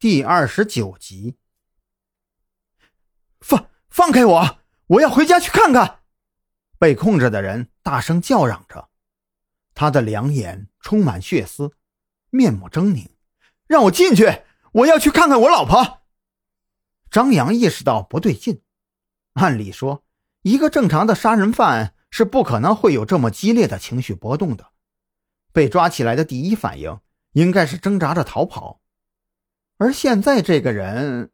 第二十九集。放放开我！我要回家去看看！被控制的人大声叫嚷着，他的两眼充满血丝，面目狰狞。让我进去！我要去看看我老婆。张扬意识到不对劲。按理说，一个正常的杀人犯是不可能会有这么激烈的情绪波动的。被抓起来的第一反应应该是挣扎着逃跑。而现在这个人，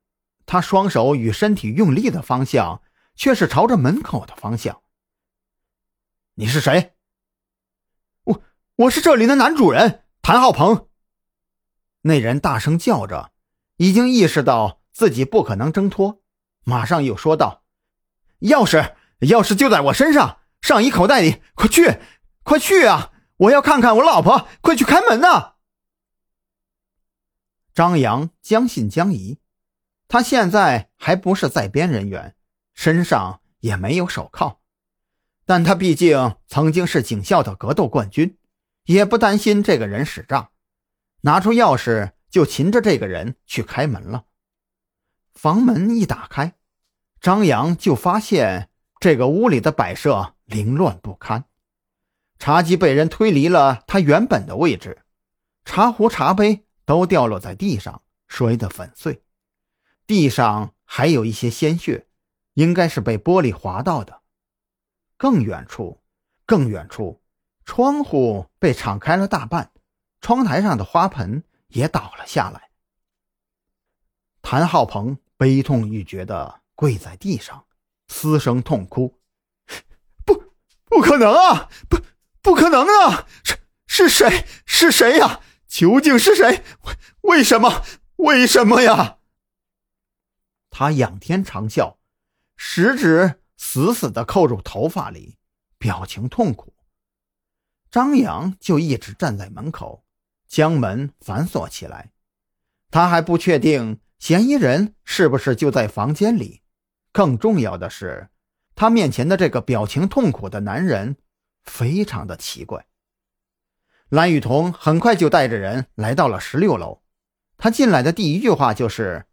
他双手与身体用力的方向却是朝着门口的方向。你是谁？我我是这里的男主人谭浩鹏。那人大声叫着，已经意识到自己不可能挣脱，马上又说道：“钥匙，钥匙就在我身上，上衣口袋里，快去，快去啊！我要看看我老婆，快去开门呐！”张扬将信将疑，他现在还不是在编人员，身上也没有手铐，但他毕竟曾经是警校的格斗冠军，也不担心这个人使诈，拿出钥匙就擒着这个人去开门了。房门一打开，张扬就发现这个屋里的摆设凌乱不堪，茶几被人推离了他原本的位置，茶壶茶杯。都掉落在地上，摔得粉碎。地上还有一些鲜血，应该是被玻璃划到的。更远处，更远处，窗户被敞开了大半，窗台上的花盆也倒了下来。谭浩鹏悲痛欲绝地跪在地上，嘶声痛哭：“不，不可能啊！不，不可能啊！是是谁？是谁呀？”究竟是谁？为为什么？为什么呀？他仰天长啸，食指死死地扣入头发里，表情痛苦。张扬就一直站在门口，将门反锁起来。他还不确定嫌疑人是不是就在房间里。更重要的是，他面前的这个表情痛苦的男人非常的奇怪。蓝雨桐很快就带着人来到了十六楼。他进来的第一句话就是：“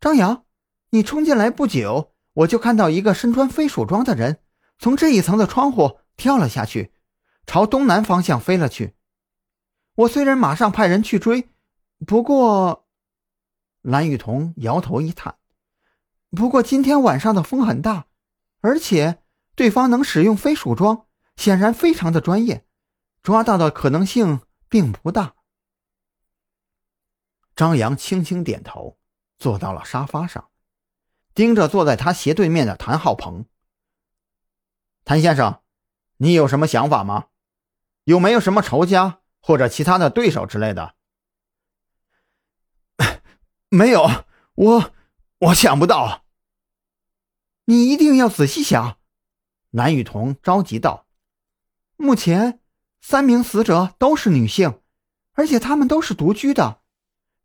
张扬，你冲进来不久，我就看到一个身穿飞鼠装的人从这一层的窗户跳了下去，朝东南方向飞了去。我虽然马上派人去追，不过……”蓝雨桐摇头一叹：“不过今天晚上的风很大，而且对方能使用飞鼠装，显然非常的专业。”抓到的可能性并不大。张扬轻轻点头，坐到了沙发上，盯着坐在他斜对面的谭浩鹏。谭先生，你有什么想法吗？有没有什么仇家或者其他的对手之类的？没有，我我想不到。你一定要仔细想。南雨桐着急道：“目前。”三名死者都是女性，而且她们都是独居的，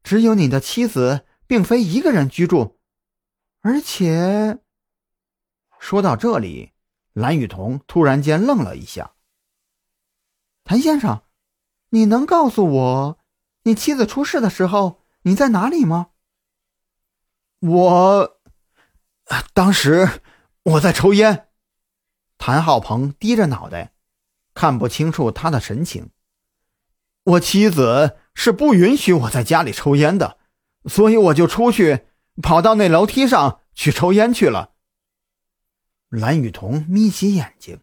只有你的妻子并非一个人居住。而且，说到这里，蓝雨桐突然间愣了一下。谭先生，你能告诉我，你妻子出事的时候你在哪里吗？我，当时我在抽烟。谭浩鹏低着脑袋。看不清楚他的神情。我妻子是不允许我在家里抽烟的，所以我就出去，跑到那楼梯上去抽烟去了。蓝雨桐眯起眼睛。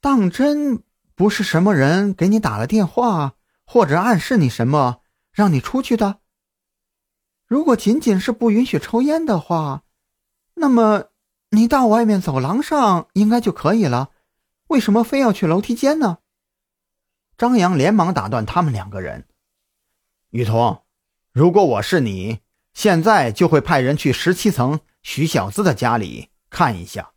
当真不是什么人给你打了电话，或者暗示你什么，让你出去的？如果仅仅是不允许抽烟的话，那么你到外面走廊上应该就可以了。为什么非要去楼梯间呢？张扬连忙打断他们两个人：“雨桐，如果我是你，现在就会派人去十七层徐小子的家里看一下。”